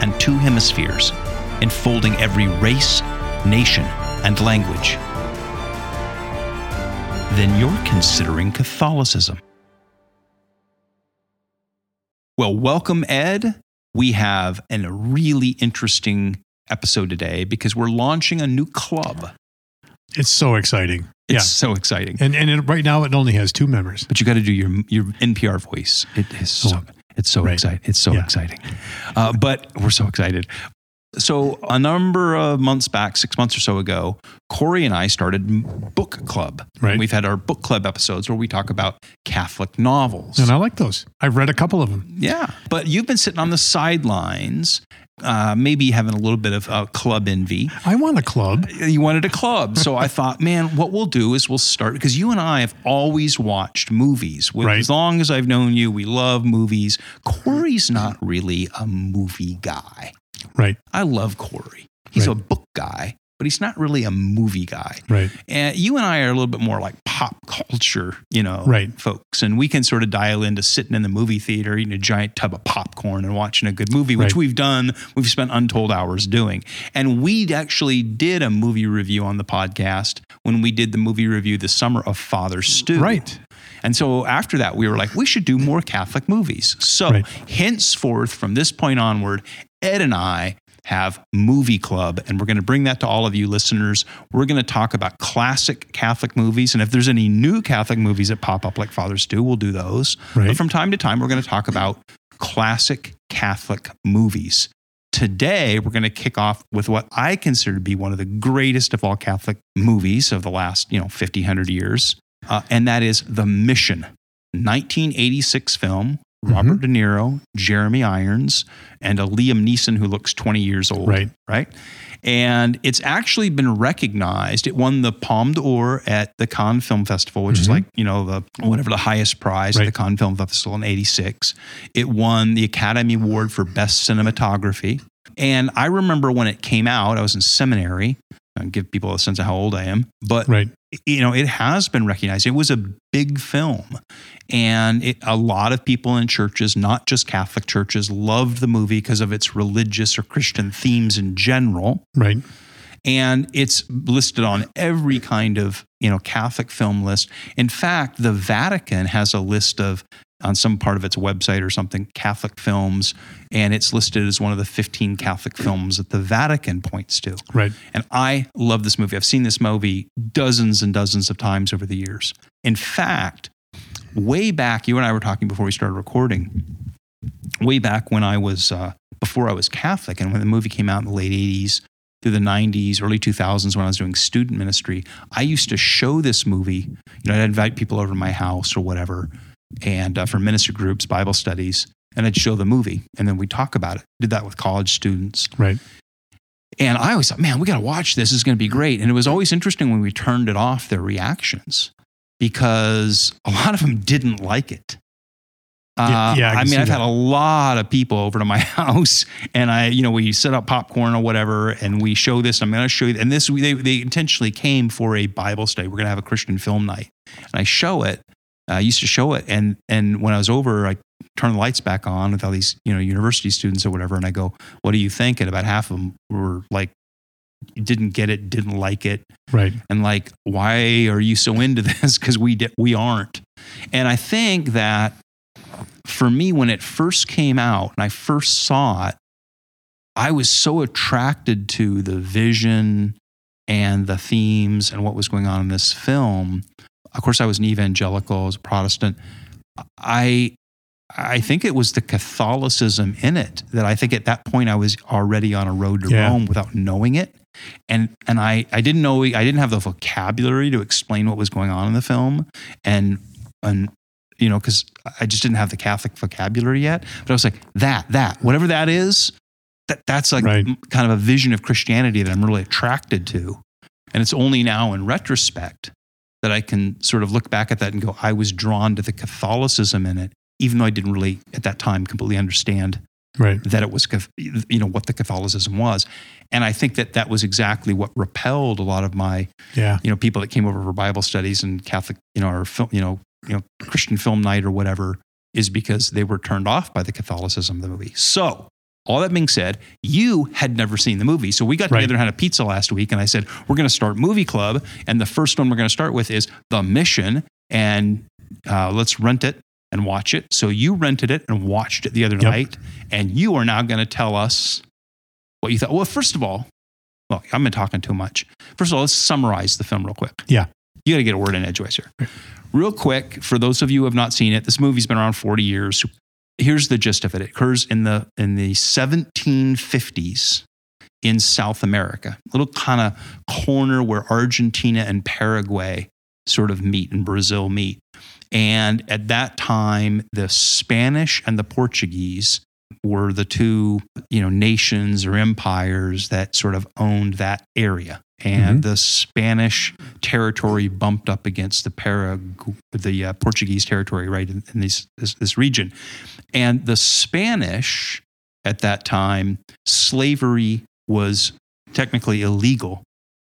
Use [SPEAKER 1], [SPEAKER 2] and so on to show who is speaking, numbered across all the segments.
[SPEAKER 1] and two hemispheres, enfolding every race, nation, and language, then you're considering Catholicism. Well, welcome, Ed. We have a really interesting episode today because we're launching a new club.
[SPEAKER 2] It's so exciting.
[SPEAKER 1] It's
[SPEAKER 2] yeah.
[SPEAKER 1] so exciting.
[SPEAKER 2] And and it, right now it only has two members.
[SPEAKER 1] But you got to do your your NPR voice. It is so it's so
[SPEAKER 2] Right.
[SPEAKER 1] exciting. It's so
[SPEAKER 2] Yeah.
[SPEAKER 1] exciting. Uh, but we're so excited. So a number of months back, six months or so ago, Corey and I started book club.
[SPEAKER 2] Right.
[SPEAKER 1] We've had our book club episodes where we talk about Catholic novels.
[SPEAKER 2] And I like those. I've read a couple of them.
[SPEAKER 1] Yeah, but you've been sitting on the sidelines, uh, maybe having a little bit of uh, club envy.
[SPEAKER 2] I want a club.
[SPEAKER 1] You wanted a club, so I thought, man, what we'll do is we'll start because you and I have always watched movies. With-
[SPEAKER 2] Right.
[SPEAKER 1] As long as I've known you, we love movies. Corey's not really a movie guy.
[SPEAKER 2] Right.
[SPEAKER 1] I love Corey. He's a book guy, but he's not really a movie guy.
[SPEAKER 2] Right.
[SPEAKER 1] And you and I are a little bit more like pop culture, you know,
[SPEAKER 2] Right.
[SPEAKER 1] folks. And we can sort of dial into sitting in the movie theater, eating a giant tub of popcorn and watching a good movie, which
[SPEAKER 2] Right.
[SPEAKER 1] we've done. We've spent untold hours doing. And we actually did a movie review on the podcast when we did the movie review the summer of Father Stu.
[SPEAKER 2] Right.
[SPEAKER 1] And so after that, we were like, we should do more Catholic movies. So
[SPEAKER 2] Right.
[SPEAKER 1] henceforth, from this point onward, Ed and I have Movie Club, and we're going to bring that to all of you listeners. We're going to talk about classic Catholic movies. And if there's any new Catholic movies that pop up like Father Stu, we'll do those.
[SPEAKER 2] Right.
[SPEAKER 1] But from time to time, we're going to talk about classic Catholic movies. Today, we're going to kick off with what I consider to be one of the greatest of all Catholic movies of the last, you know, 50, 100 years. Uh, and that is The Mission, 1986 film. Robert De Niro, Jeremy Irons, and a Liam Neeson who looks 20 years old.
[SPEAKER 2] Right.
[SPEAKER 1] Right. And it's actually been recognized. It won the Palme d'Or at the Cannes Film Festival, which is
[SPEAKER 2] Mhm.
[SPEAKER 1] like, you know, the whatever the highest prize at the Cannes Film Festival in 86. It won the Academy Award for Best Cinematography. And I remember when it came out, I was in seminary. Give people a sense of how old I am. But
[SPEAKER 2] Right.
[SPEAKER 1] you know, it has been recognized. It was a big film. And it, a lot of people in churches, not just Catholic churches, loved the movie because of its religious or Christian themes in general.
[SPEAKER 2] Right.
[SPEAKER 1] And it's listed on every kind of, you know, Catholic film list. In fact, the Vatican has a list of, on some part of its website or something, Catholic films. And it's listed as one of the 15 Catholic films that the Vatican points to.
[SPEAKER 2] Right.
[SPEAKER 1] And I love this movie. I've seen this movie dozens and dozens of times over the years. In fact, way back, you and I were talking before we started recording, way back when I was, uh, before I was Catholic, and when the movie came out in the late 80s, through the 90s, early 2000s, when I was doing student ministry, I used to show this movie. You know, I'd invite people over to my house or whatever, and uh, for ministry groups, Bible studies, and I'd show the movie, and then we'd talk about it. Did that with college students.
[SPEAKER 2] Right.
[SPEAKER 1] And I always thought, man, we got to watch this. This is going to be great. And it was always interesting when we turned it off, their reactions, because a lot of them didn't like it. Uh,
[SPEAKER 2] Yeah, I
[SPEAKER 1] I, mean, I've
[SPEAKER 2] that.
[SPEAKER 1] had a lot of people over to my house, and I, you know, we set up popcorn or whatever, and we show this. I'm going to show you, and this they, they intentionally came for a Bible study. We're going to have a Christian film night, and I show it. I used to show it, and and when I was over, I turned the lights back on with all these, you know, university students or whatever, and I go, "What do you think?" And about half of them were like, "Didn't get it, didn't like it."
[SPEAKER 2] Right.
[SPEAKER 1] and like why are you so into this because we di- we aren't and i think that for me when it first came out and i first saw it i was so attracted to the vision and the themes and what was going on in this film of course i was an evangelical i was a protestant i I think it was the Catholicism in it that I think at that point I was already on a road to
[SPEAKER 2] Yeah.
[SPEAKER 1] Rome without knowing it and and I I didn't know I didn't have the vocabulary to explain what was going on in the film and and you know because I just didn't have the Catholic vocabulary yet but I was like that that whatever that is that that's like
[SPEAKER 2] Right.
[SPEAKER 1] kind of a vision of Christianity that I'm really attracted to. And it's only now in retrospect that I can sort of look back at that and go, I was drawn to the Catholicism in it, even though I didn't really at that time completely understand
[SPEAKER 2] Right.
[SPEAKER 1] that it was, you know, what the Catholicism was. And I think that that was exactly what repelled a lot of my,
[SPEAKER 2] Yeah.
[SPEAKER 1] you know, people that came over for Bible studies and Catholic, you know, or film, you know, you know, Christian film night or whatever, is because they were turned off by the Catholicism of the movie. So, all that being said, you had never seen the movie. So we got
[SPEAKER 2] Right.
[SPEAKER 1] together and had a pizza last week, and I said, We're going to start movie club. And the first one we're going to start with is The Mission. And uh, let's rent it and watch it. So you rented it and watched it the other
[SPEAKER 2] Yep.
[SPEAKER 1] night. And you are now going to tell us what you thought. Well, first of all, well, I've been talking too much. First of all, let's summarize the film real quick.
[SPEAKER 2] Yeah.
[SPEAKER 1] You got to get a word in edgeways here. Real quick, for those of you who have not seen it, this movie's been around 40 years. Here's the gist of it. It occurs in the in the 1750s in South America, little kind of corner where Argentina and Paraguay sort of meet and Brazil meet. And at that time, the Spanish and the Portuguese were the two, you know, nations or empires that sort of owned that area. And the Spanish territory bumped up against the Paragu- the uh, Portuguese territory, right in, in these, this, this region. And the Spanish at that time, slavery was technically illegal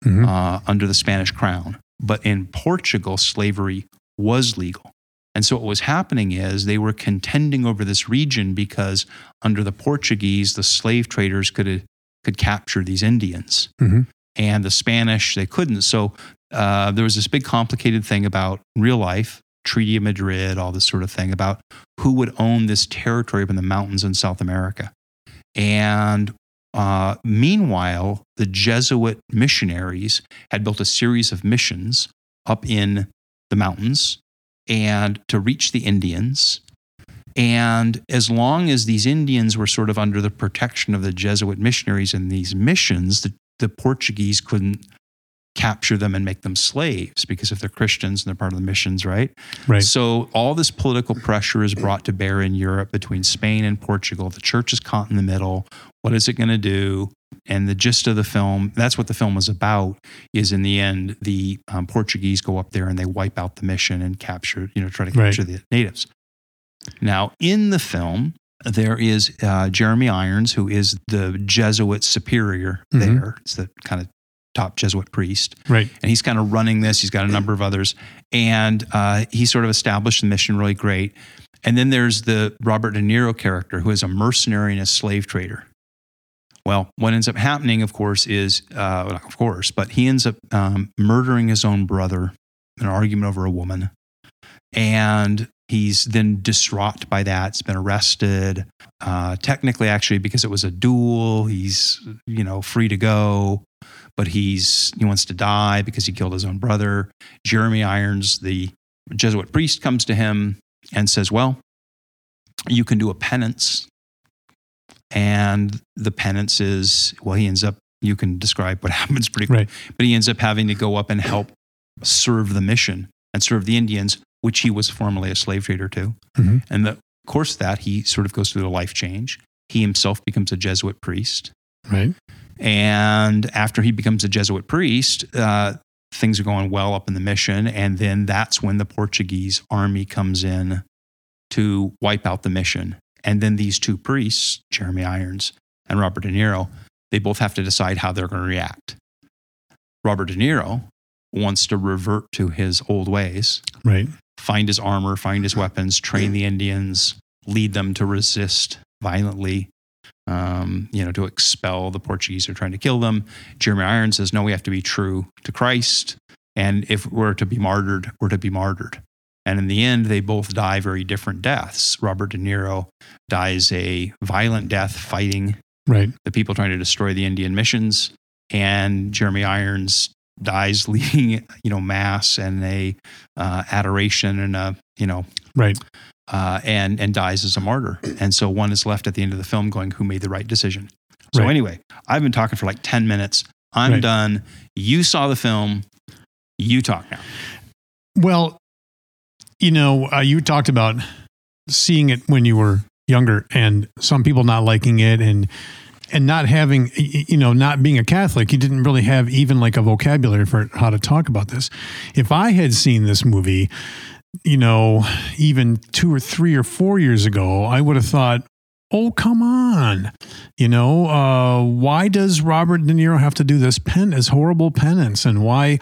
[SPEAKER 2] Mhm.
[SPEAKER 1] uh, under the Spanish crown. But in Portugal, slavery was legal. And so what was happening is they were contending over this region because under the Portuguese, the slave traders could, could capture these Indians.
[SPEAKER 2] Mhm.
[SPEAKER 1] And the Spanish, they couldn't. So uh, there was this big complicated thing about real life, Treaty of Madrid, all this sort of thing about who would own this territory up in the mountains in South America. And uh, meanwhile, the Jesuit missionaries had built a series of missions up in the mountains and to reach the Indians. And as long as these Indians were sort of under the protection of the Jesuit missionaries in these missions, the, the Portuguese couldn't capture them and make them slaves because if they're Christians and they're part of the missions, right?
[SPEAKER 2] Right.
[SPEAKER 1] So all this political pressure is brought to bear in Europe between Spain and Portugal. The church is caught in the middle. What is it going to do? And the gist of the film, that's what the film is about, is in the end, the um, Portuguese go up there and they wipe out the mission and capture, you know, try to
[SPEAKER 2] Right.
[SPEAKER 1] capture the natives. Now, in the film, there is uh, Jeremy Irons, who is the Jesuit superior
[SPEAKER 2] Mhm.
[SPEAKER 1] there. It's the kind of top Jesuit priest
[SPEAKER 2] Right.
[SPEAKER 1] and he's kind of running this. He's got a number of others, and uh, he sort of established the mission really great. And then there's the Robert De Niro character, who is a mercenary and a slave trader. Well, what ends up happening, of course, is uh, of course, but he ends up um, murdering his own brother in an argument over a woman, and he's then distraught by that. He's been arrested. Uh, technically, actually, because it was a duel, he's you know free to go but he's he wants to die because he killed his own brother. Jeremy Irons, the Jesuit priest, comes to him and says, "Well, you can do a penance." And the penance is well, he ends up. You can describe what happens pretty
[SPEAKER 2] Right.
[SPEAKER 1] but he ends up having to go up and help serve the mission and serve the Indians, which he was formerly a slave trader to.
[SPEAKER 2] Mhm.
[SPEAKER 1] And the course of that, he sort of goes through a life change. He himself becomes a Jesuit priest.
[SPEAKER 2] Right.
[SPEAKER 1] And after he becomes a Jesuit priest, uh, things are going well up in the mission. And then that's when the Portuguese army comes in to wipe out the mission. And then these two priests, Jeremy Irons and Robert De Niro, they both have to decide how they're going to react. Robert De Niro wants to revert to his old ways,
[SPEAKER 2] Right.
[SPEAKER 1] find his armor, find his weapons, train the Indians, lead them to resist violently, um, you know, to expel the Portuguese who are trying to kill them. Jeremy Irons says, no, we have to be true to Christ. And if we're to be martyred, we're to be martyred. And in the end, they both die very different deaths. Robert De Niro dies a violent death fighting
[SPEAKER 2] Right.
[SPEAKER 1] the people trying to destroy the Indian missions, and Jeremy Irons dies leading you know mass and a uh, adoration and a you know
[SPEAKER 2] Right.
[SPEAKER 1] uh, and and dies as a martyr. And so one is left at the end of the film going, who made the right decision? So
[SPEAKER 2] Right.
[SPEAKER 1] anyway, I've been talking for like ten minutes. I'm
[SPEAKER 2] Right.
[SPEAKER 1] done. You saw the film. You talk now.
[SPEAKER 2] Well, you know, uh, you talked about seeing it when you were younger and some people not liking it and and not having, you know, not being a Catholic, you didn't really have even like a vocabulary for how to talk about this. If I had seen this movie, you know, even two or three or four years ago, I would have thought, oh, come on. You know, uh, why does Robert De Niro have to do this pen, this horrible penance? And why,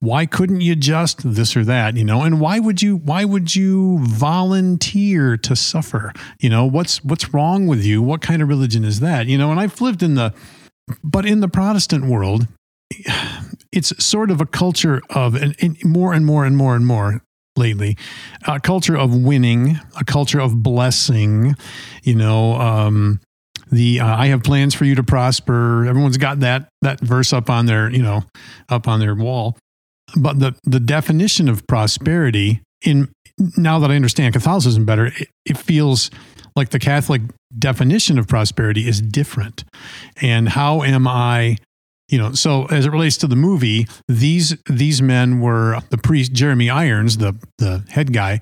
[SPEAKER 2] why couldn't you just this or that? You know, and why would you, why would you volunteer to suffer? You know, what's, what's wrong with you? What kind of religion is that? You know, and I've lived in the, but in the Protestant world, it's sort of a culture of, and, and more and more and more and more lately a culture of winning a culture of blessing you know um the uh, i have plans for you to prosper everyone's got that that verse up on their you know up on their wall but the the definition of prosperity in now that i understand catholicism better it, it feels like the catholic definition of prosperity is different. And how am i you know so as it relates to the movie these these men were the priest jeremy irons the the head guy.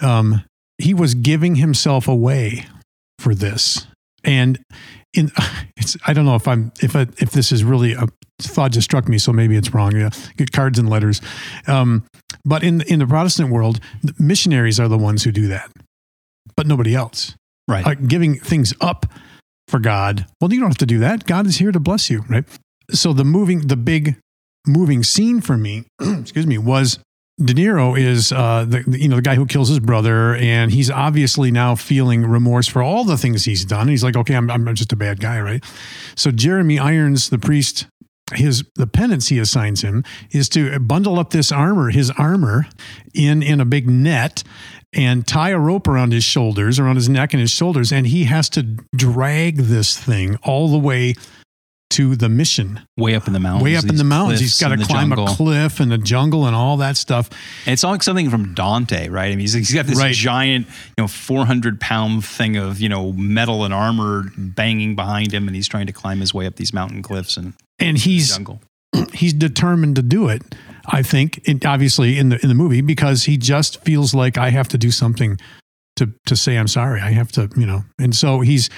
[SPEAKER 2] Um he was giving himself away for this. And in it's i don't know if i'm if I, if this is really a thought just struck me so maybe it's wrong yeah get cards and letters um but in in the protestant world the missionaries are the ones who do that but nobody else
[SPEAKER 1] Right.
[SPEAKER 2] uh, giving things up for God. Well, you don't have to do that. God is here to bless you, right? So the moving, the big moving scene for me, excuse me, was De Niro is uh, the, you know the guy who kills his brother, and he's obviously now feeling remorse for all the things he's done. He's like, okay, I'm I'm just a bad guy, right? So Jeremy Irons, the priest. His the penance he assigns him is to bundle up this armor, his armor, in in a big net, and tie a rope around his shoulders, around his neck and his shoulders, and he has to drag this thing all the way to the mission,
[SPEAKER 1] way up in the mountains.
[SPEAKER 2] way up in the mountains. He's got to climb
[SPEAKER 1] jungle.
[SPEAKER 2] a cliff and the jungle and all that stuff.
[SPEAKER 1] And it's like something from Dante, right? I mean, he's, he's got this
[SPEAKER 2] Right.
[SPEAKER 1] giant, you know, 400 pound thing of, you know, metal and armor banging behind him, and he's trying to climb his way up these mountain cliffs and
[SPEAKER 2] And
[SPEAKER 1] the
[SPEAKER 2] he's
[SPEAKER 1] jungle.
[SPEAKER 2] he's determined to do it. I think, it, obviously in the in the movie, because he just feels like I have to do something to to say I'm sorry. I have to, you know. And so he's,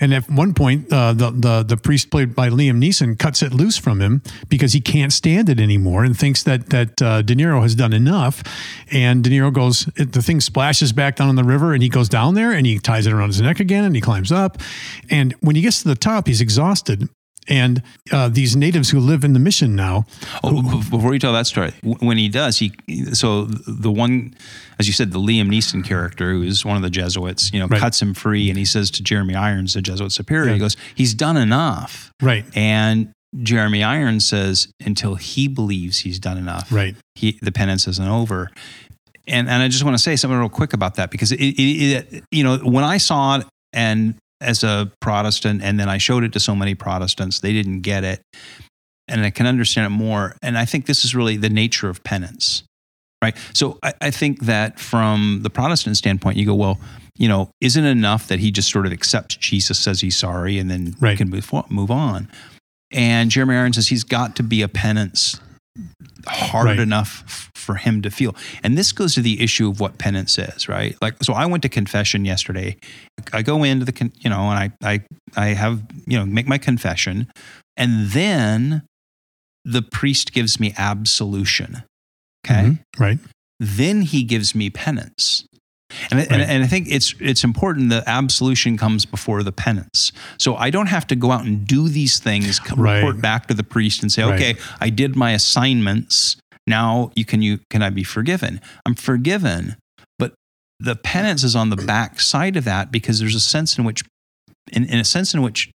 [SPEAKER 2] and at one point, uh, the the the priest played by Liam Neeson cuts it loose from him because he can't stand it anymore and thinks that that uh, De Niro has done enough. And De Niro goes, it, the thing splashes back down in the river, and he goes down there and he ties it around his neck again, and he climbs up. And when he gets to the top, he's exhausted. And uh, these natives who live in the mission now,
[SPEAKER 1] Oh, b- before you tell that story, when he does, he so the one, as you said, the Liam Neeson character, who is one of the Jesuits, you know,
[SPEAKER 2] Right.
[SPEAKER 1] cuts him free, and he says to Jeremy Irons, the Jesuit superior,
[SPEAKER 2] Yeah.
[SPEAKER 1] he goes, "He's done enough,"
[SPEAKER 2] right,
[SPEAKER 1] and Jeremy Irons says, "Until he believes he's done enough,
[SPEAKER 2] right,
[SPEAKER 1] he, the penance isn't over." And and I just want to say something real quick about that because it, it, it you know when I saw it and as a Protestant and then I showed it to so many Protestants they didn't get it. And I can understand it more. And I think this is really the nature of penance right? So I, I think that from the Protestant standpoint you go well you know isn't it enough that he just sort of accepts Jesus says he's sorry and then
[SPEAKER 2] Right.
[SPEAKER 1] can move, move on? And Jeremy Irons says he's got to be a penance hard
[SPEAKER 2] Right.
[SPEAKER 1] enough for him to feel. And this goes to the issue of what penance is, right? Like, so I went to confession yesterday. I go into the, con- you know, and I, I, I have, you know, make my confession, and then the priest gives me absolution. Okay.
[SPEAKER 2] Mhm. right,
[SPEAKER 1] Then he gives me penance. And, I- and, and I think it's it's important that absolution comes before the penance. So I don't have to go out and do these things,
[SPEAKER 2] Right.
[SPEAKER 1] report back to the priest and say,
[SPEAKER 2] Right.
[SPEAKER 1] okay, I did my assignments. Now you can you can I be forgiven? I'm forgiven, but the penance is on the back side of that because there's a sense in which, in, in a sense in which,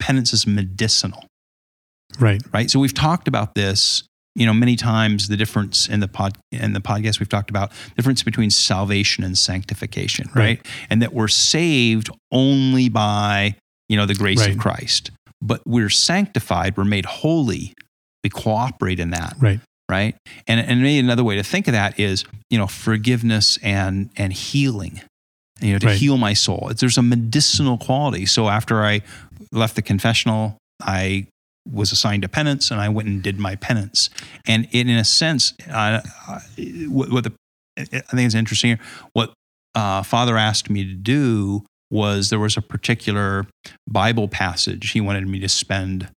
[SPEAKER 1] penance is medicinal
[SPEAKER 2] right,
[SPEAKER 1] right? So we've talked about this, you know, many times. The difference in the pod in the podcast we've talked about the difference between salvation and sanctification, right?
[SPEAKER 2] Right.
[SPEAKER 1] And that we're saved only by you know the grace
[SPEAKER 2] Right.
[SPEAKER 1] of Christ, but we're sanctified. We're made holy. We cooperate in that,
[SPEAKER 2] right,
[SPEAKER 1] right? And and maybe another way to think of that is you know forgiveness and and healing. You know, to
[SPEAKER 2] Right.
[SPEAKER 1] heal my soul. It's, there's a medicinal quality. So after I left the confessional, I was assigned a penance, and I went and did my penance. And in, in a sense, uh, what, what the I think is interesting here. What uh, Father asked me to do was there was a particular Bible passage he wanted me to spend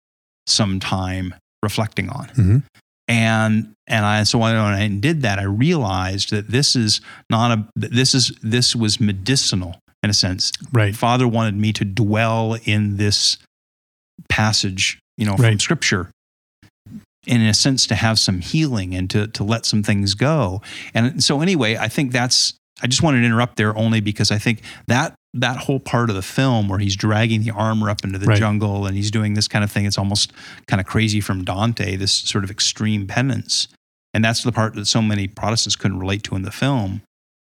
[SPEAKER 1] some time reflecting on.
[SPEAKER 2] Mhm.
[SPEAKER 1] And and I so when I did that, I realized that this is not a this is this was medicinal in a sense.
[SPEAKER 2] Right.
[SPEAKER 1] Father wanted me to dwell in this passage, you know, from
[SPEAKER 2] Right.
[SPEAKER 1] Scripture, in a sense, to have some healing and to to let some things go. And so, anyway, I think that's. I just wanted to interrupt there only because I think that that whole part of the film where he's dragging the armor up into the
[SPEAKER 2] Right.
[SPEAKER 1] jungle and he's doing this kind of thing, it's almost kind of crazy from Dante, this sort of extreme penance. And that's the part that so many Protestants couldn't relate to in the film.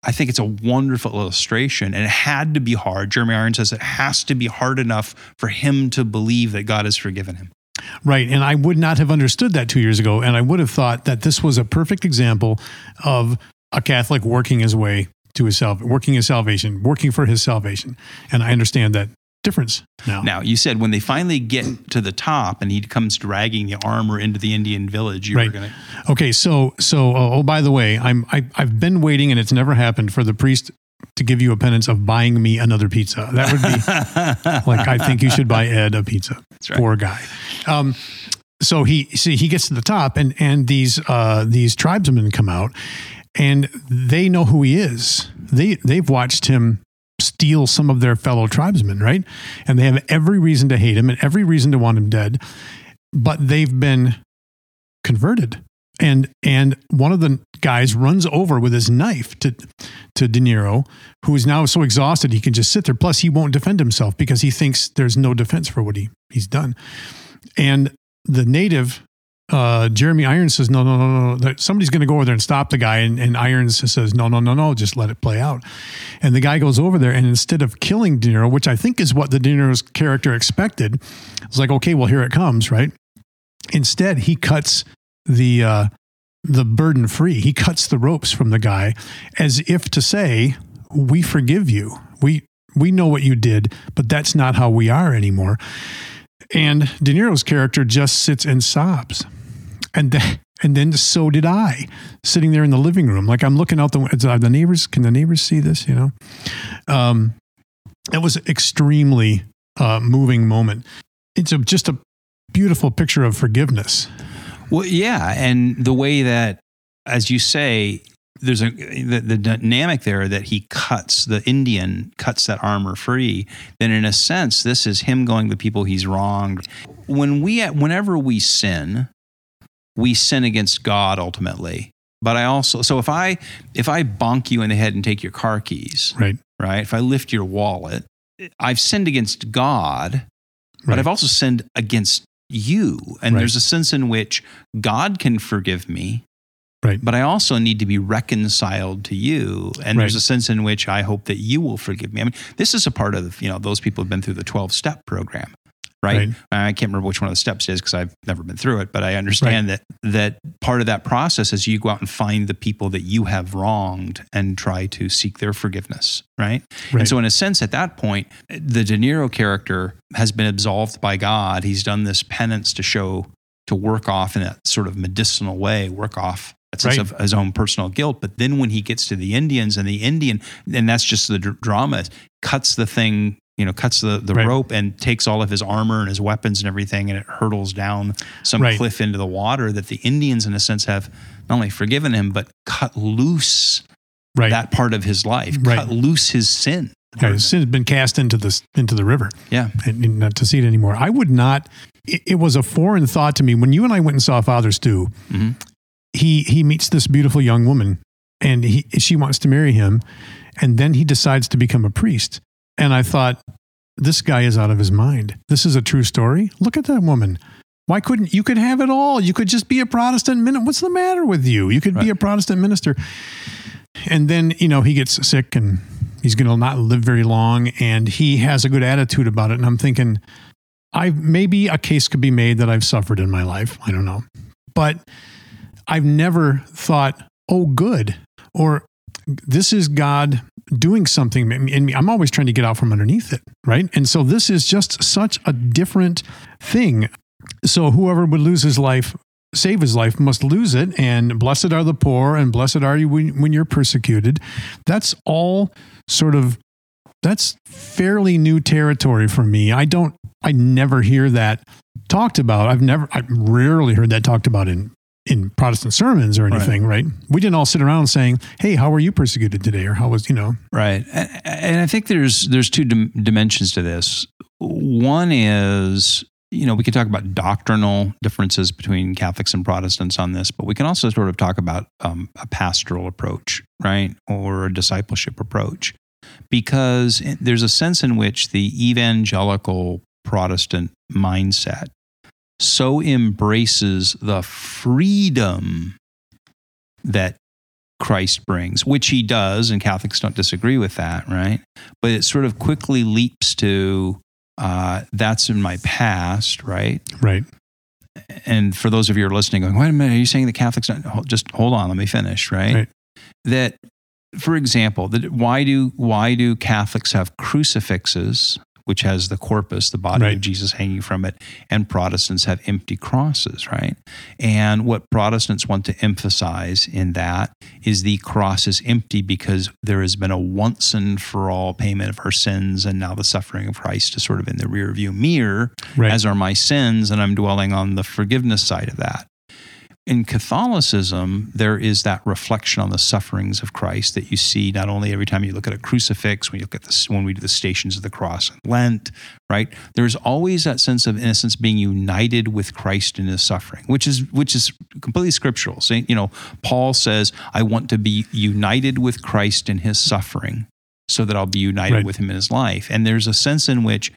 [SPEAKER 1] I think it's a wonderful illustration, and it had to be hard. Jeremy Irons says it has to be hard enough for him to believe that God has forgiven him.
[SPEAKER 2] Right. And I would not have understood that two years ago. And I would have thought that this was a perfect example of a Catholic working his way to his self, working his salvation, working for his salvation. And I understand that difference now.
[SPEAKER 1] Now, you said when they finally get to the top and he comes dragging the armor into the Indian village, you
[SPEAKER 2] Right.
[SPEAKER 1] were going to.
[SPEAKER 2] Okay. So, so, oh, oh, by the way, I'm, I, I've been waiting and it's never happened for the priest to give you a penance of buying me another pizza. That would be like, I think you should buy Ed a pizza.
[SPEAKER 1] That's right.
[SPEAKER 2] Poor guy. Um, so he see he gets to the top and and these uh these tribesmen come out and they know who he is. They they've watched him steal some of their fellow tribesmen, right? And they have every reason to hate him and every reason to want him dead. But they've been converted. And and one of the guys runs over with his knife to to De Niro, who is now so exhausted he can just sit there. Plus, he won't defend himself because he thinks there's no defense for what he he's done. And the native, uh, Jeremy Irons says, no, no, no, no, no. Somebody's going to go over there and stop the guy. And, and Irons says, no, no, no, no, just let it play out. And the guy goes over there, and instead of killing De Niro, which I think is what the De Niro's character expected, it's like, okay, well, here it comes, right? Instead, he cuts the uh, the burden free. He cuts the ropes from the guy, as if to say, "We forgive you. We we know what you did, but that's not how we are anymore." And De Niro's character just sits and sobs, and then and then so did I, sitting there in the living room, like I'm looking out the are the neighbors. Can the neighbors see this? You know, um, it was an extremely uh, moving moment. It's a, just a beautiful picture of forgiveness.
[SPEAKER 1] Well, yeah, and the way that, as you say, there's a the, the dynamic there that he cuts the Indian cuts that armor free. Then, in a sense, this is him going to people he's wronged. When we, whenever we sin, we sin against God ultimately. But I also, so if I if I bonk you in the head and take your car keys,
[SPEAKER 2] Right.
[SPEAKER 1] right? If I lift your wallet, I've sinned against God, but
[SPEAKER 2] Right.
[SPEAKER 1] I've also sinned against you. And
[SPEAKER 2] Right.
[SPEAKER 1] there's a sense in which God can forgive me,
[SPEAKER 2] Right.
[SPEAKER 1] but I also need to be reconciled to you. And there's a sense in which I hope that you will forgive me. I mean, this is a part of, you know, those people who've been through the 12 step program. Right?
[SPEAKER 2] Right.
[SPEAKER 1] Uh, I can't remember which one of the steps it is because I've never been through it, but I understand that that part of that process is you go out and find the people that you have wronged and try to seek their forgiveness, right?
[SPEAKER 2] Right.
[SPEAKER 1] And so, in a sense, at that point, the De Niro character has been absolved by God. He's done this penance to show, to work off in that sort of medicinal way, work off that sense
[SPEAKER 2] Right.
[SPEAKER 1] of his own personal guilt. But then when he gets to the Indians and the Indian, and that's just the dr- drama, cuts the thing, you know, cuts the, the
[SPEAKER 2] Right.
[SPEAKER 1] rope and takes all of his armor and his weapons and everything, and it hurtles down some
[SPEAKER 2] Right.
[SPEAKER 1] cliff into the water that the Indians, in a sense, have not only forgiven him, but cut loose
[SPEAKER 2] right.
[SPEAKER 1] that part of his life,
[SPEAKER 2] Right.
[SPEAKER 1] cut loose his sin.
[SPEAKER 2] Yeah, sin has been cast into the into the river,
[SPEAKER 1] Yeah.
[SPEAKER 2] and, not to see it anymore. I would not. It, it was a foreign thought to me when you and I went and saw Father Stu.
[SPEAKER 1] Mhm.
[SPEAKER 2] He he meets this beautiful young woman, and he she wants to marry him, and then he decides to become a priest. And I thought, this guy is out of his mind. This is a true story. Look at that woman. Why couldn't you could have it all? You could just be a Protestant minister. What's the matter with you? You could be a Protestant minister. And then, you know, he gets sick and he's going to not live very long and he has a good attitude about it and I'm thinking I maybe a case could be made that I've suffered in my life. I don't know. But I've never thought, "Oh good," or this is God doing something in me. I'm always trying to get out from underneath it, right? And so this is just such a different thing. So whoever would lose his life, save his life, must lose it. And blessed are the poor, and blessed are you when, when you're persecuted. That's all sort of that's fairly new territory for me. I don't I never hear that talked about. I've never I've rarely heard that talked about in in Protestant sermons or anything, right. right? We didn't all sit around saying, "Hey, how were you persecuted today?" or "How was you know?"
[SPEAKER 1] Right, and, I think there's there's two dim- dimensions to this. One is you know we can talk about doctrinal differences between Catholics and Protestants on this, but we can also sort of talk about um, a pastoral approach, right, or a discipleship approach, because there's a sense in which the evangelical Protestant mindset so embraces the freedom that Christ brings, which he does, and Catholics don't disagree with that, right? But it sort of quickly leaps to uh, that's in my past, right?
[SPEAKER 2] Right.
[SPEAKER 1] And for those of you who are listening, going, wait a minute, are you saying the Catholics? Don't? Just hold on, let me finish, right? right. That, for example, that why do why do Catholics have crucifixes which has the corpus, the body right. of Jesus hanging from it, and Protestants have empty crosses, right? And what Protestants want to emphasize in that is the cross is empty because there has been a once and for all payment of our sins, and now the suffering of Christ is sort of in the rear view mirror, right. as are my sins, and I'm dwelling on the forgiveness side of that in Catholicism, there is that reflection on the sufferings of Christ that you see not only every time you look at a crucifix, when you look at this, when we do the stations of the cross and Lent, right? There's always that sense of innocence being united with Christ in his suffering, which is which is completely scriptural. Saying, you know, Paul says, I want to be united with Christ in his suffering so that I'll be united right. with him in his life. And there's a sense in which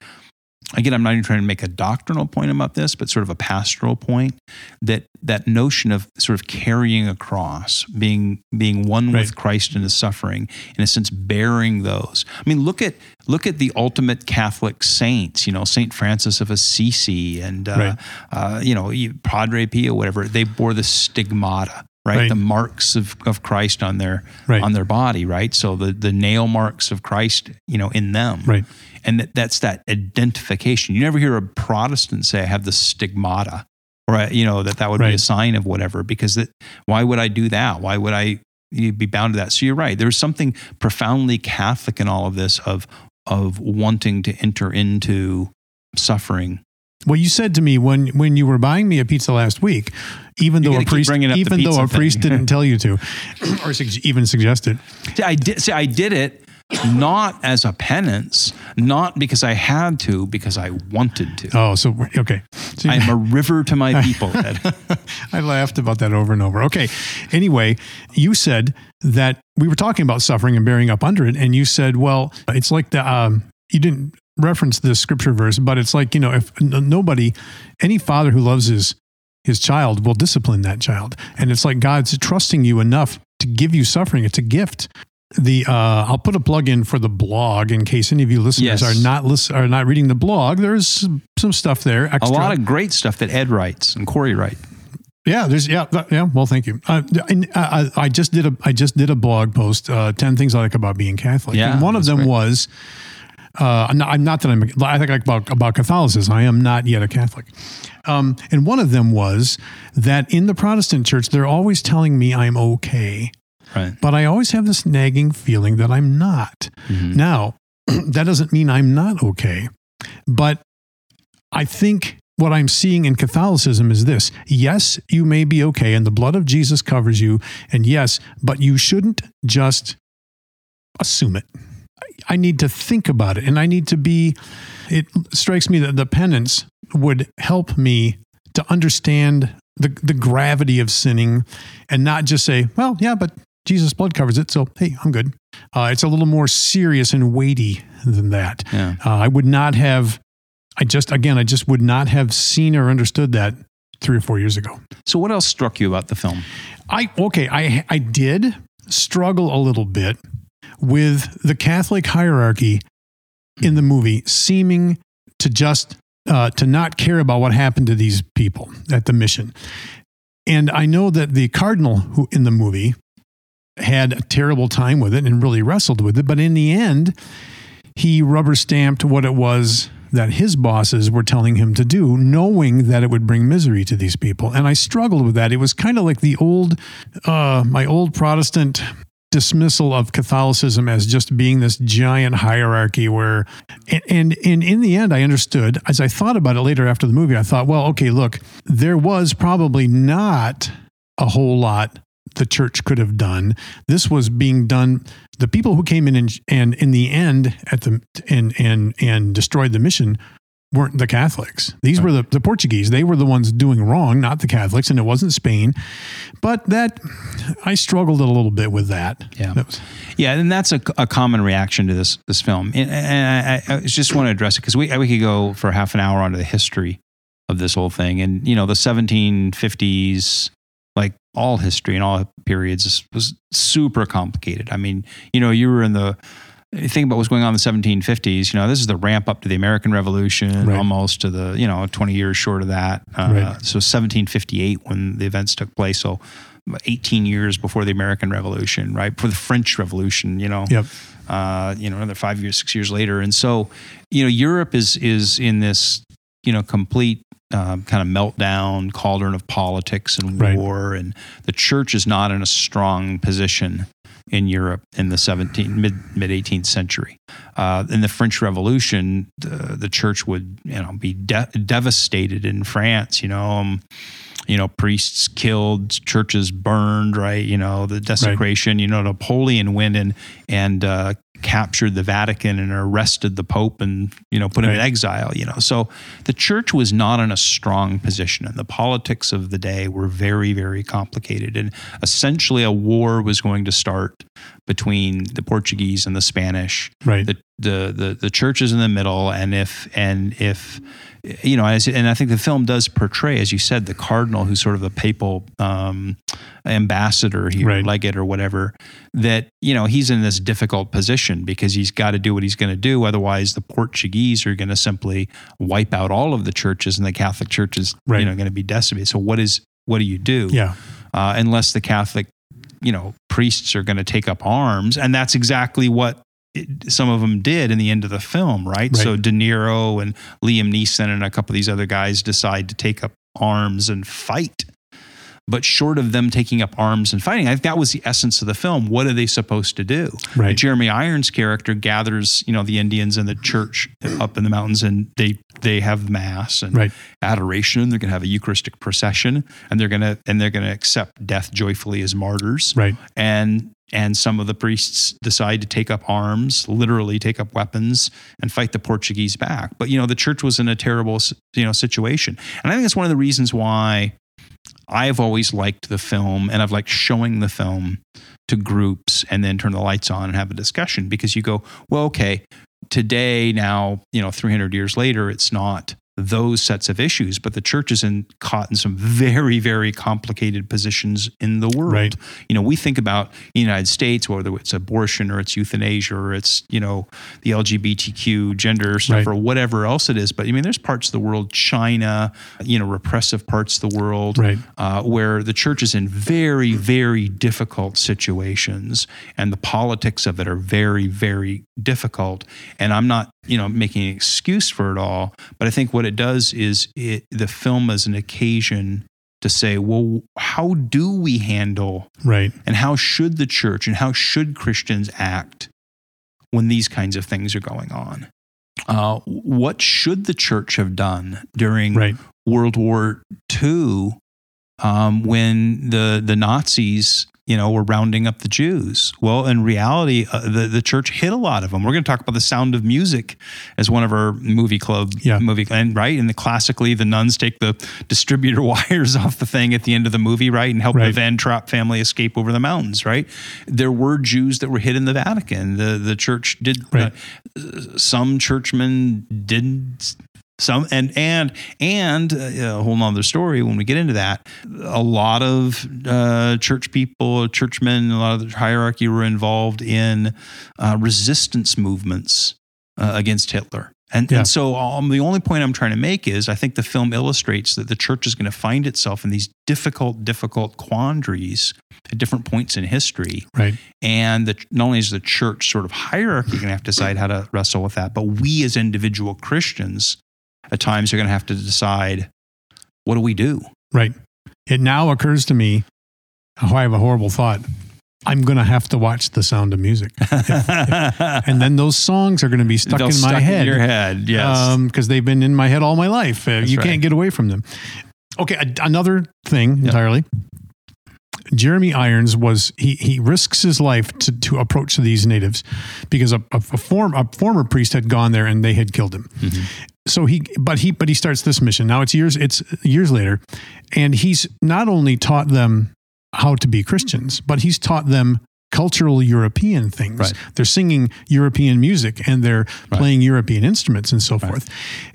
[SPEAKER 1] again, I'm not even trying to make a doctrinal point about this, but sort of a pastoral point that that notion of sort of carrying a cross, being being one right. with Christ in his suffering, in a sense, bearing those. I mean, look at look at the ultimate Catholic saints. You know, Saint Francis of Assisi and uh, right. uh, you know Padre Pio, whatever. They bore the stigmata. Right? right? the marks of, of Christ on their right. on their body, right? So the the nail marks of Christ, you know, in them,
[SPEAKER 2] right?
[SPEAKER 1] and that, that's that identification. You never hear a Protestant say, "I have the stigmata," or uh, you know that that would right. be a sign of whatever. Because that, why would I do that? Why would I be bound to that? So you're right. There's something profoundly Catholic in all of this of of wanting to enter into suffering.
[SPEAKER 2] Well, you said to me when when you were buying me a pizza last week, even though a priest even though a priest didn't tell you to, or even suggested.
[SPEAKER 1] See, I did. See, I did it not as a penance, not because I had to, because I wanted to.
[SPEAKER 2] Oh, so okay.
[SPEAKER 1] So, I'm a river to my people.
[SPEAKER 2] I laughed about that over and over. Okay. Anyway, you said that we were talking about suffering and bearing up under it, and you said, well, it's like the um, you didn't reference the scripture verse, but it's like you know, if nobody, any father who loves his his child will discipline that child, and it's like God's trusting you enough to give you suffering. It's a gift the uh, I'll put a plug in for the blog in case any of you listeners yes. are not listen, are not reading the blog. There's some stuff there.
[SPEAKER 1] Extra. A lot of great stuff that Ed writes and Corey write.
[SPEAKER 2] Yeah, there's yeah yeah. Well, thank you. Uh, I, I, I, just did a I just did a blog post. Uh, Ten things I like about being Catholic. Yeah, and one of them great. was. Uh, I'm, not, I'm not that I'm. I think like about about Catholicism. I am not yet a Catholic. Um, and one of them was that in the Protestant church, they're always telling me I'm okay.
[SPEAKER 1] Right.
[SPEAKER 2] But I always have this nagging feeling that I'm not. Mm-hmm. Now, that doesn't mean I'm not okay. But I think what I'm seeing in Catholicism is this yes, you may be okay, and the blood of Jesus covers you. And yes, but you shouldn't just assume it. I need to think about it. And I need to be, it strikes me that the penance would help me to understand the, the gravity of sinning and not just say, well, yeah, but Jesus' blood covers it. So, hey, I'm good. Uh, it's a little more serious and weighty than that.
[SPEAKER 1] Yeah.
[SPEAKER 2] Uh, I would not have, I just, again, I just would not have seen or understood that three or four years ago.
[SPEAKER 1] So, what else struck you about the film?
[SPEAKER 2] I, okay, I, I did struggle a little bit with the Catholic hierarchy in the movie seeming to just, uh, to not care about what happened to these people at the mission. And I know that the cardinal who in the movie, had a terrible time with it and really wrestled with it. But in the end, he rubber stamped what it was that his bosses were telling him to do, knowing that it would bring misery to these people. And I struggled with that. It was kind of like the old, uh, my old Protestant dismissal of Catholicism as just being this giant hierarchy where and, and and in the end I understood as I thought about it later after the movie I thought well okay look there was probably not a whole lot the church could have done. This was being done the people who came in and, and in the end at the and and and destroyed the mission weren't the Catholics. These were the, the Portuguese. They were the ones doing wrong, not the Catholics, and it wasn't Spain. But that I struggled a little bit with that.
[SPEAKER 1] Yeah,
[SPEAKER 2] That was-
[SPEAKER 1] yeah, and that's a, a common reaction to this this film. And, and I, I just want to address it because we we could go for half an hour onto the history of this whole thing, and you know, the 1750s, like all history and all periods, was super complicated. I mean, you know, you were in the you think about what's going on in the 1750s. You know, this is the ramp up to the American Revolution,
[SPEAKER 2] Right.
[SPEAKER 1] almost to the you know 20 years short of that. Uh,
[SPEAKER 2] Right.
[SPEAKER 1] So 1758 when the events took place. So 18 years before the American Revolution, right? Before the French Revolution, you know,
[SPEAKER 2] Yep.
[SPEAKER 1] uh, you know, another five years, six years later, and so you know, Europe is is in this you know complete um, kind of meltdown cauldron of politics and
[SPEAKER 2] Right.
[SPEAKER 1] war, and the church is not in a strong position in Europe in the 17 mid mid 18th century. Uh, in the French Revolution, the, the church would you know be de- devastated in France. You know, um, you know priests killed, churches burned. Right. You know the desecration. You know Napoleon went in and uh, captured the Vatican and arrested the Pope and you know put him in exile. You know, so the church was not in a strong position, and the politics of the day were very very complicated. And essentially, a war was going to start between the Portuguese and the Spanish
[SPEAKER 2] Right.
[SPEAKER 1] the the the, the church is in the middle and if and if you know as, and i think the film does portray as you said the cardinal who's sort of a papal um, ambassador here
[SPEAKER 2] Right.
[SPEAKER 1] legate or whatever that you know he's in this difficult position because he's got to do what he's going to do otherwise the portuguese are going to simply wipe out all of the churches and the catholic church is
[SPEAKER 2] Right.
[SPEAKER 1] you know going to be decimated so what is what do you do
[SPEAKER 2] yeah.
[SPEAKER 1] uh, unless the Catholic, you know, priests are going to take up arms, and that's exactly what it, some of them did in the end of the film, right?
[SPEAKER 2] Right.
[SPEAKER 1] So De Niro and Liam Neeson and a couple of these other guys decide to take up arms and fight. But short of them taking up arms and fighting, I think that was the essence of the film. What are they supposed to do?
[SPEAKER 2] Right.
[SPEAKER 1] Jeremy Irons' character gathers, you know, the Indians and the church up in the mountains, and they they have mass and
[SPEAKER 2] Right.
[SPEAKER 1] adoration. They're going to have a Eucharistic procession, and they're going to and they're going to accept death joyfully as martyrs.
[SPEAKER 2] Right.
[SPEAKER 1] And and some of the priests decide to take up arms, literally take up weapons, and fight the Portuguese back. But you know, the church was in a terrible you know situation, and I think that's one of the reasons why I've always liked the film, and I've liked showing the film to groups, and then turn the lights on and have a discussion because you go, well, okay, today now you know 300 years later it's not those sets of issues but the church is in caught in some very very complicated positions in the world
[SPEAKER 2] Right.
[SPEAKER 1] you know we think about the united states whether it's abortion or it's euthanasia or it's you know the lgbtq gender stuff
[SPEAKER 2] Right.
[SPEAKER 1] or whatever else it is but i mean there's parts of the world china you know repressive parts of the world
[SPEAKER 2] Right.
[SPEAKER 1] uh, where the church is in very, very difficult situations, and the politics of it are very, very difficult. And I'm not, you know, making an excuse for it all, but I think what it does is it the film is an occasion to say, well, how do we handle
[SPEAKER 2] Right.
[SPEAKER 1] and how should the church and how should Christians act when these kinds of things are going on? Uh, what should the church have done during
[SPEAKER 2] Right.
[SPEAKER 1] World War II um, when the the Nazis, you know, were rounding up the Jews. Well, in reality, uh, the the church hit a lot of them. We're going to talk about the Sound of Music as one of our movie club
[SPEAKER 2] Yeah.
[SPEAKER 1] movie and right. And the, classically, the nuns take the distributor wires off the thing at the end of the movie, right, and help the Von Trapp family escape over the mountains, right. There were Jews that were hit in the Vatican. The the church did.
[SPEAKER 2] Right.
[SPEAKER 1] Uh, some churchmen didn't some and and and uh, a whole nother story when we get into that a lot of uh, church people churchmen a lot of the hierarchy were involved in uh, resistance movements uh, against hitler and,
[SPEAKER 2] Yeah.
[SPEAKER 1] and so um, the only point i'm trying to make is i think the film illustrates that the church is going to find itself in these difficult difficult quandaries at different points in history
[SPEAKER 2] Right.
[SPEAKER 1] and the, not only is the church sort of hierarchy going to have to decide how to wrestle with that, but we as individual Christians at times you're going to have to decide what do we do?
[SPEAKER 2] Right. It now occurs to me, oh, I have a horrible thought. I'm going to have to watch The Sound of Music. and then those songs are going to be stuck
[SPEAKER 1] They'll
[SPEAKER 2] in my
[SPEAKER 1] stuck
[SPEAKER 2] head.
[SPEAKER 1] your head, yes.
[SPEAKER 2] Um, because they've been in my head all my life. You
[SPEAKER 1] right.
[SPEAKER 2] can't get away from them. Okay, a- another thing entirely. Jeremy Irons was he he risks his life to, to approach these natives because a, a, a form a former priest had gone there and they had killed him. Mm-hmm. So he but he but he starts this mission. Now it's years it's years later and he's not only taught them how to be Christians, but he's taught them cultural European things.
[SPEAKER 1] Right.
[SPEAKER 2] They're singing European music and they're playing European instruments and so forth.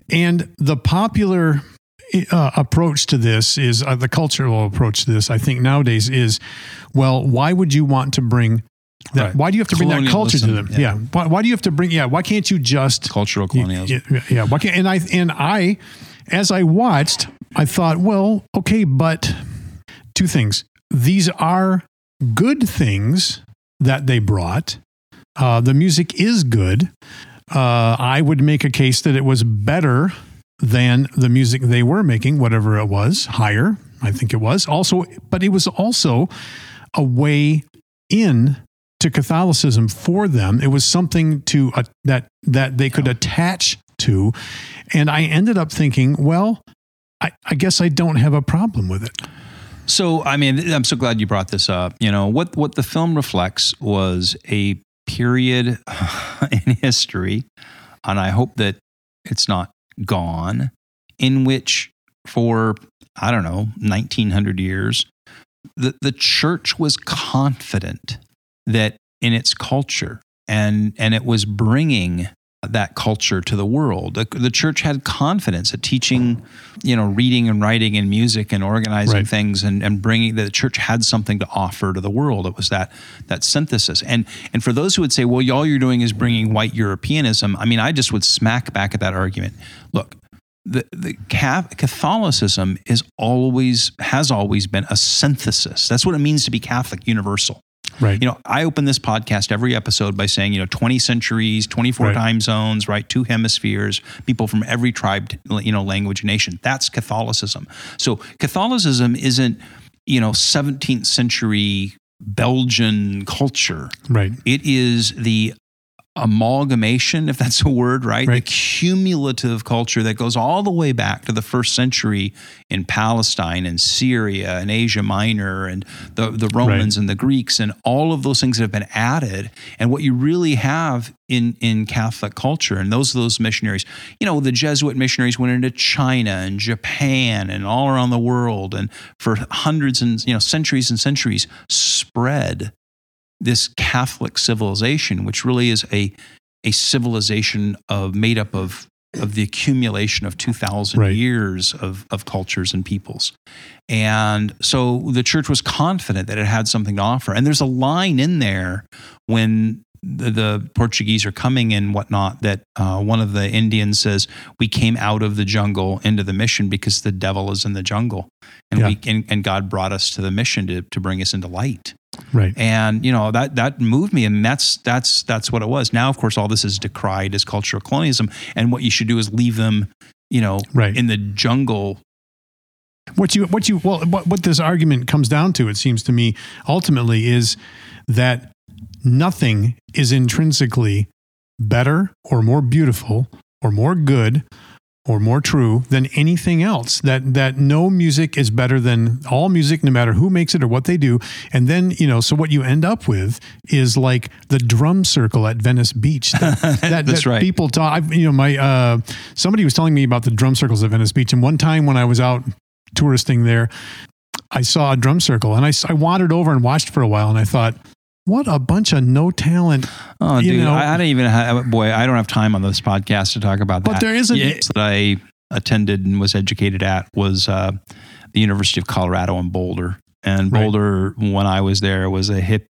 [SPEAKER 2] And the popular uh, approach to this is uh, the cultural approach to this. I think nowadays is, well, why would you want to bring that?
[SPEAKER 1] Right.
[SPEAKER 2] Why do you have to bring that culture to them? Yeah.
[SPEAKER 1] yeah.
[SPEAKER 2] Why, why do you have to bring? Yeah. Why can't you just
[SPEAKER 1] Cultural colonialism.
[SPEAKER 2] yeah, yeah. Why can't, and I and I, as I watched, I thought, well, okay, but two things. These are good things that they brought. Uh, the music is good. Uh, I would make a case that it was better than the music they were making, whatever it was, higher. I think it was also, but it was also a way in to Catholicism for them. It was something to uh, that that they could attach to, and I ended up thinking, well, I, I guess I don't have a problem with it.
[SPEAKER 1] So, I mean, I'm so glad you brought this up. You know, what, what the film reflects was a period in history, and I hope that it's not gone, in which for, I don't know, 1900 years, the, the church was confident that in its culture and, and it was bringing that culture to the world. The, the church had confidence at teaching, you know, reading and writing and music and organizing
[SPEAKER 2] Right.
[SPEAKER 1] things and, and bringing the church had something to offer to the world. It was that that synthesis. And and for those who would say, well, all you're doing is bringing white Europeanism. I mean, I just would smack back at that argument. Look, the the Catholicism is always has always been a synthesis. That's what it means to be Catholic, universal.
[SPEAKER 2] Right.
[SPEAKER 1] You know, I open this podcast every episode by saying, you know, 20 centuries, 24
[SPEAKER 2] Right.
[SPEAKER 1] time zones, right? Two hemispheres, people from every tribe, you know, language, nation. That's Catholicism. So Catholicism isn't, you know, 17th century Belgian culture.
[SPEAKER 2] right.
[SPEAKER 1] It is the amalgamation, if that's a word, right?
[SPEAKER 2] Right.
[SPEAKER 1] The cumulative culture that goes all the way back to the first century in Palestine and Syria and Asia Minor and the, the Romans and the Greeks and all of those things that have been added. And what you really have in, in Catholic culture, and those those missionaries, you know, the Jesuit missionaries went into China and Japan and all around the world and for hundreds and you know centuries and centuries spread this Catholic civilization, which really is a a civilization of made up of of the accumulation of two thousand
[SPEAKER 2] Right.
[SPEAKER 1] years of of cultures and peoples, and so the church was confident that it had something to offer. And there's a line in there when the, the Portuguese are coming and whatnot that uh, one of the Indians says, "We came out of the jungle into the mission because the devil is in the jungle, and
[SPEAKER 2] Yeah.
[SPEAKER 1] we and, and God brought us to the mission to to bring us into light."
[SPEAKER 2] Right.
[SPEAKER 1] and you know that that moved me and that's that's that's what it was now of course all this is decried as cultural colonialism and what you should do is leave them you know
[SPEAKER 2] Right.
[SPEAKER 1] in the jungle
[SPEAKER 2] What you what you well what, what this argument comes down to, it seems to me, ultimately is that nothing is intrinsically better or more beautiful or more good or more true than anything else. That that no music is better than all music, no matter who makes it or what they do. And then you know, so what you end up with is like the drum circle at Venice Beach. That, that,
[SPEAKER 1] That's
[SPEAKER 2] that
[SPEAKER 1] right.
[SPEAKER 2] People talk. I've, you know, my uh, somebody was telling me about the drum circles at Venice Beach, and one time when I was out touristing there, I saw a drum circle, and I, I wandered over and watched for a while, and I thought. What a bunch of no talent
[SPEAKER 1] oh
[SPEAKER 2] You
[SPEAKER 1] dude
[SPEAKER 2] know-
[SPEAKER 1] I, I don't even have boy i don't have time on this podcast to talk about that.
[SPEAKER 2] But there isn't-
[SPEAKER 1] Yes, that i attended and was educated at was uh, the university of colorado in boulder. And
[SPEAKER 2] Right.
[SPEAKER 1] boulder when i was there was a hip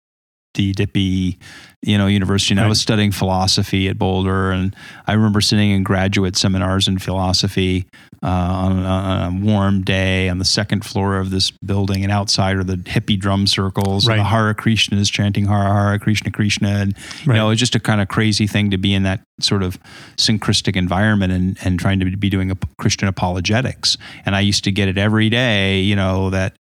[SPEAKER 1] dippy you know university. And i was studying philosophy at boulder. And i remember sitting in graduate seminars in philosophy uh, on, a- on a warm day on the second floor of this building and outside are the hippie drum circles and
[SPEAKER 2] Right.
[SPEAKER 1] the hare krishnas chanting hare hare krishna krishna and you
[SPEAKER 2] Right.
[SPEAKER 1] know it's just a kind of crazy thing to be in that sort of syncretistic environment and, and trying to be doing a christian apologetics and i used to get it every day you know that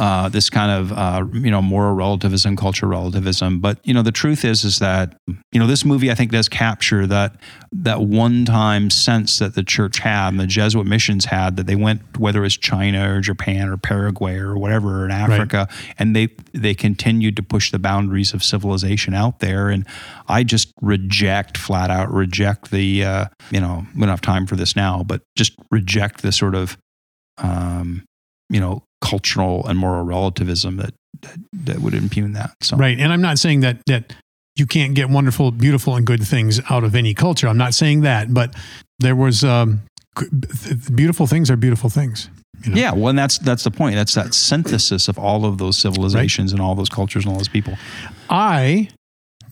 [SPEAKER 1] uh, this kind of uh, you know moral relativism, cultural relativism. But you know the truth is is that you know this movie I think does capture that that one time sense that the church had and the Jesuit missions had that they went whether it's China or Japan or Paraguay or whatever in Africa and they they continued to push the boundaries of civilization out there and I just reject flat out reject the uh, you know we don't have time for this now but just reject the sort of um, you know cultural and moral relativism that, that that would impugn that so
[SPEAKER 2] Right. And I'm not saying that that you can't get wonderful, beautiful, and good things out of any culture. I'm not saying that, but there was um, beautiful things are beautiful things. you know?
[SPEAKER 1] Yeah, well, and that's that's the point. That's that synthesis of all of those civilizations and all those cultures and all those people.
[SPEAKER 2] I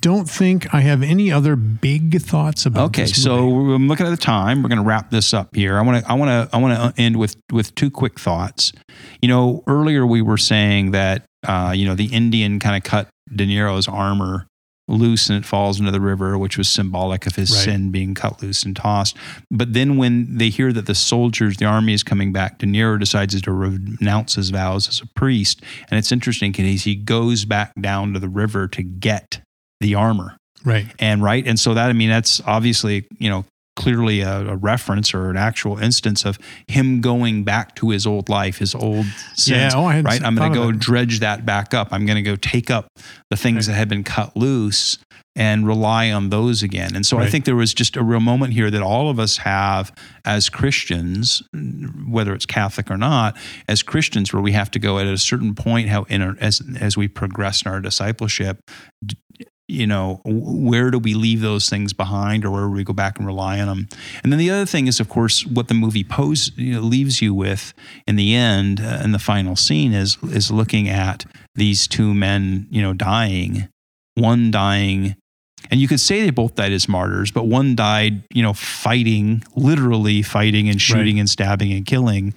[SPEAKER 2] don't think I have any other big thoughts about.
[SPEAKER 1] Okay, so. I'm looking at the time. We're going to wrap this up here. I want to I want to I want to end with with two quick thoughts. You know, earlier we were saying that uh, you know the Indian kind of cut De Niro's armor loose and it falls into the river, which was symbolic of his
[SPEAKER 2] Right.
[SPEAKER 1] sin being cut loose and tossed. But then when they hear that the soldiers, the army is coming back, De Niro decides to renounce his vows as a priest. And it's interesting because he goes back down to the river to get the armor.
[SPEAKER 2] Right,
[SPEAKER 1] and right and so that i mean that's obviously you know clearly a, a reference or an actual instance of him going back to his old life his old sins
[SPEAKER 2] Yeah, oh,
[SPEAKER 1] right? i'm going to go dredge that back up. I'm going to go take up the things
[SPEAKER 2] Right.
[SPEAKER 1] that had been cut loose and rely on those again. And so i think there was just a real moment here that all of us have as christians whether it's catholic or not as christians where we have to go at a certain point how in our, as as we progress in our discipleship you know, where do we leave those things behind or where do we go back and rely on them? And then the other thing is, of course, what the movie pose, you know, leaves you with in the end, uh, in the final scene, is, is looking at these two men, you know, dying, one dying. And you could say they both died as martyrs, but one died, you know, fighting, literally fighting and shooting and stabbing and killing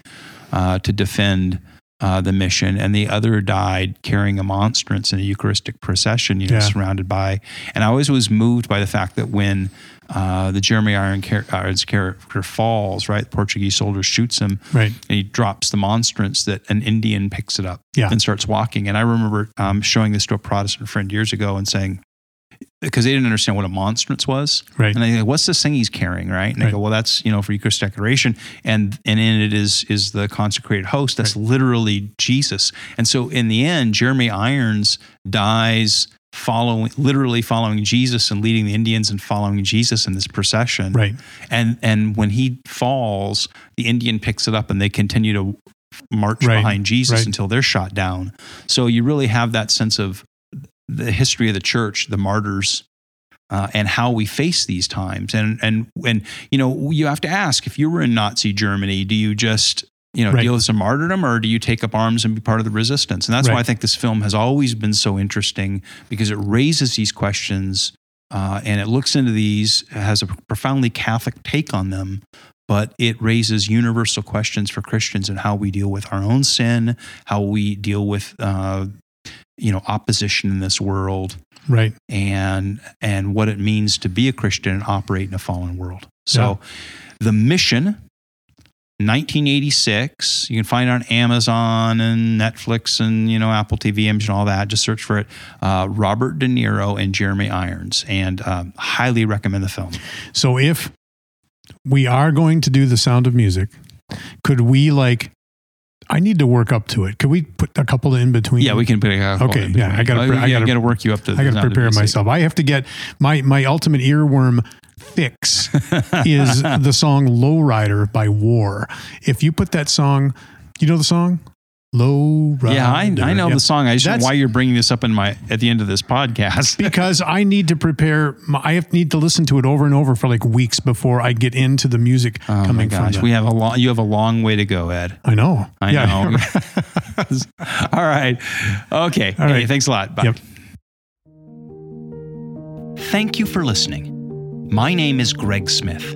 [SPEAKER 1] uh, to defend uh, the mission, and the other died carrying a monstrance in a Eucharistic procession, you know,
[SPEAKER 2] Yeah.
[SPEAKER 1] surrounded by. And I always was moved by the fact that when uh, the Jeremy Irons character falls, right, the Portuguese soldier shoots him,
[SPEAKER 2] right,
[SPEAKER 1] and he drops the monstrance that an Indian picks it up
[SPEAKER 2] Yeah.
[SPEAKER 1] and starts walking. And I remember um, showing this to a Protestant friend years ago and saying, because they didn't understand what a monstrance was.
[SPEAKER 2] right,
[SPEAKER 1] And I go, what's this thing he's carrying, right? And they
[SPEAKER 2] Right.
[SPEAKER 1] go, well, that's you know for Eucharistic adoration, and and in it is is the consecrated host. That's literally Jesus. And so in the end, Jeremy Irons dies following, literally following Jesus and leading the Indians and following Jesus in this procession.
[SPEAKER 2] right,
[SPEAKER 1] And and when he falls, the Indian picks it up and they continue to march
[SPEAKER 2] Right.
[SPEAKER 1] behind Jesus
[SPEAKER 2] Right.
[SPEAKER 1] until they're shot down. So you really have that sense of the history of the church, the martyrs, uh, and how we face these times. And and and you know, you have to ask if you were in Nazi Germany, do you just you know
[SPEAKER 2] Right.
[SPEAKER 1] deal with some martyrdom, or do you take up arms and be part of the resistance? And that's why I think this film has always been so interesting because it raises these questions. Uh, and it looks into these, has a profoundly Catholic take on them, but it raises universal questions for Christians and how we deal with our own sin, how we deal with, uh, you know, opposition in this world,
[SPEAKER 2] right.
[SPEAKER 1] and and what it means to be a Christian and operate in a fallen world. So, the mission. 1986. You can find it on Amazon and Netflix and you know Apple TV and all that. Just search for it. Uh, Robert De Niro and Jeremy Irons, and um, highly recommend the film.
[SPEAKER 2] So if we are going to do the sound of music, could we like? I need to work up to it. Could we put a couple in between?
[SPEAKER 1] Yeah, we can put a couple.
[SPEAKER 2] Okay, yeah, I pre- I
[SPEAKER 1] yeah,
[SPEAKER 2] gotta-
[SPEAKER 1] gotta work you up to.
[SPEAKER 2] I got to prepare myself. I have to get my my ultimate earworm fix is the song "Lowrider" by War. If you put that song, you know the song "Lowrider."
[SPEAKER 1] Yeah, I, I know
[SPEAKER 2] Yeah.
[SPEAKER 1] the song. I just don't know why you're bringing this up in my at the end of this podcast.
[SPEAKER 2] because I need to prepare. My, I have, need to listen to it over and over for like weeks before I get into the music
[SPEAKER 1] Oh my
[SPEAKER 2] coming from
[SPEAKER 1] gosh,
[SPEAKER 2] that.
[SPEAKER 1] we have a long. You have a long way to go, Ed.
[SPEAKER 2] I know.
[SPEAKER 1] I
[SPEAKER 2] Yeah.
[SPEAKER 1] know. All right. Okay.
[SPEAKER 2] All
[SPEAKER 1] Hey, thanks a lot. Bye.
[SPEAKER 2] Yep.
[SPEAKER 1] Thank you for listening. My name is Greg Smith.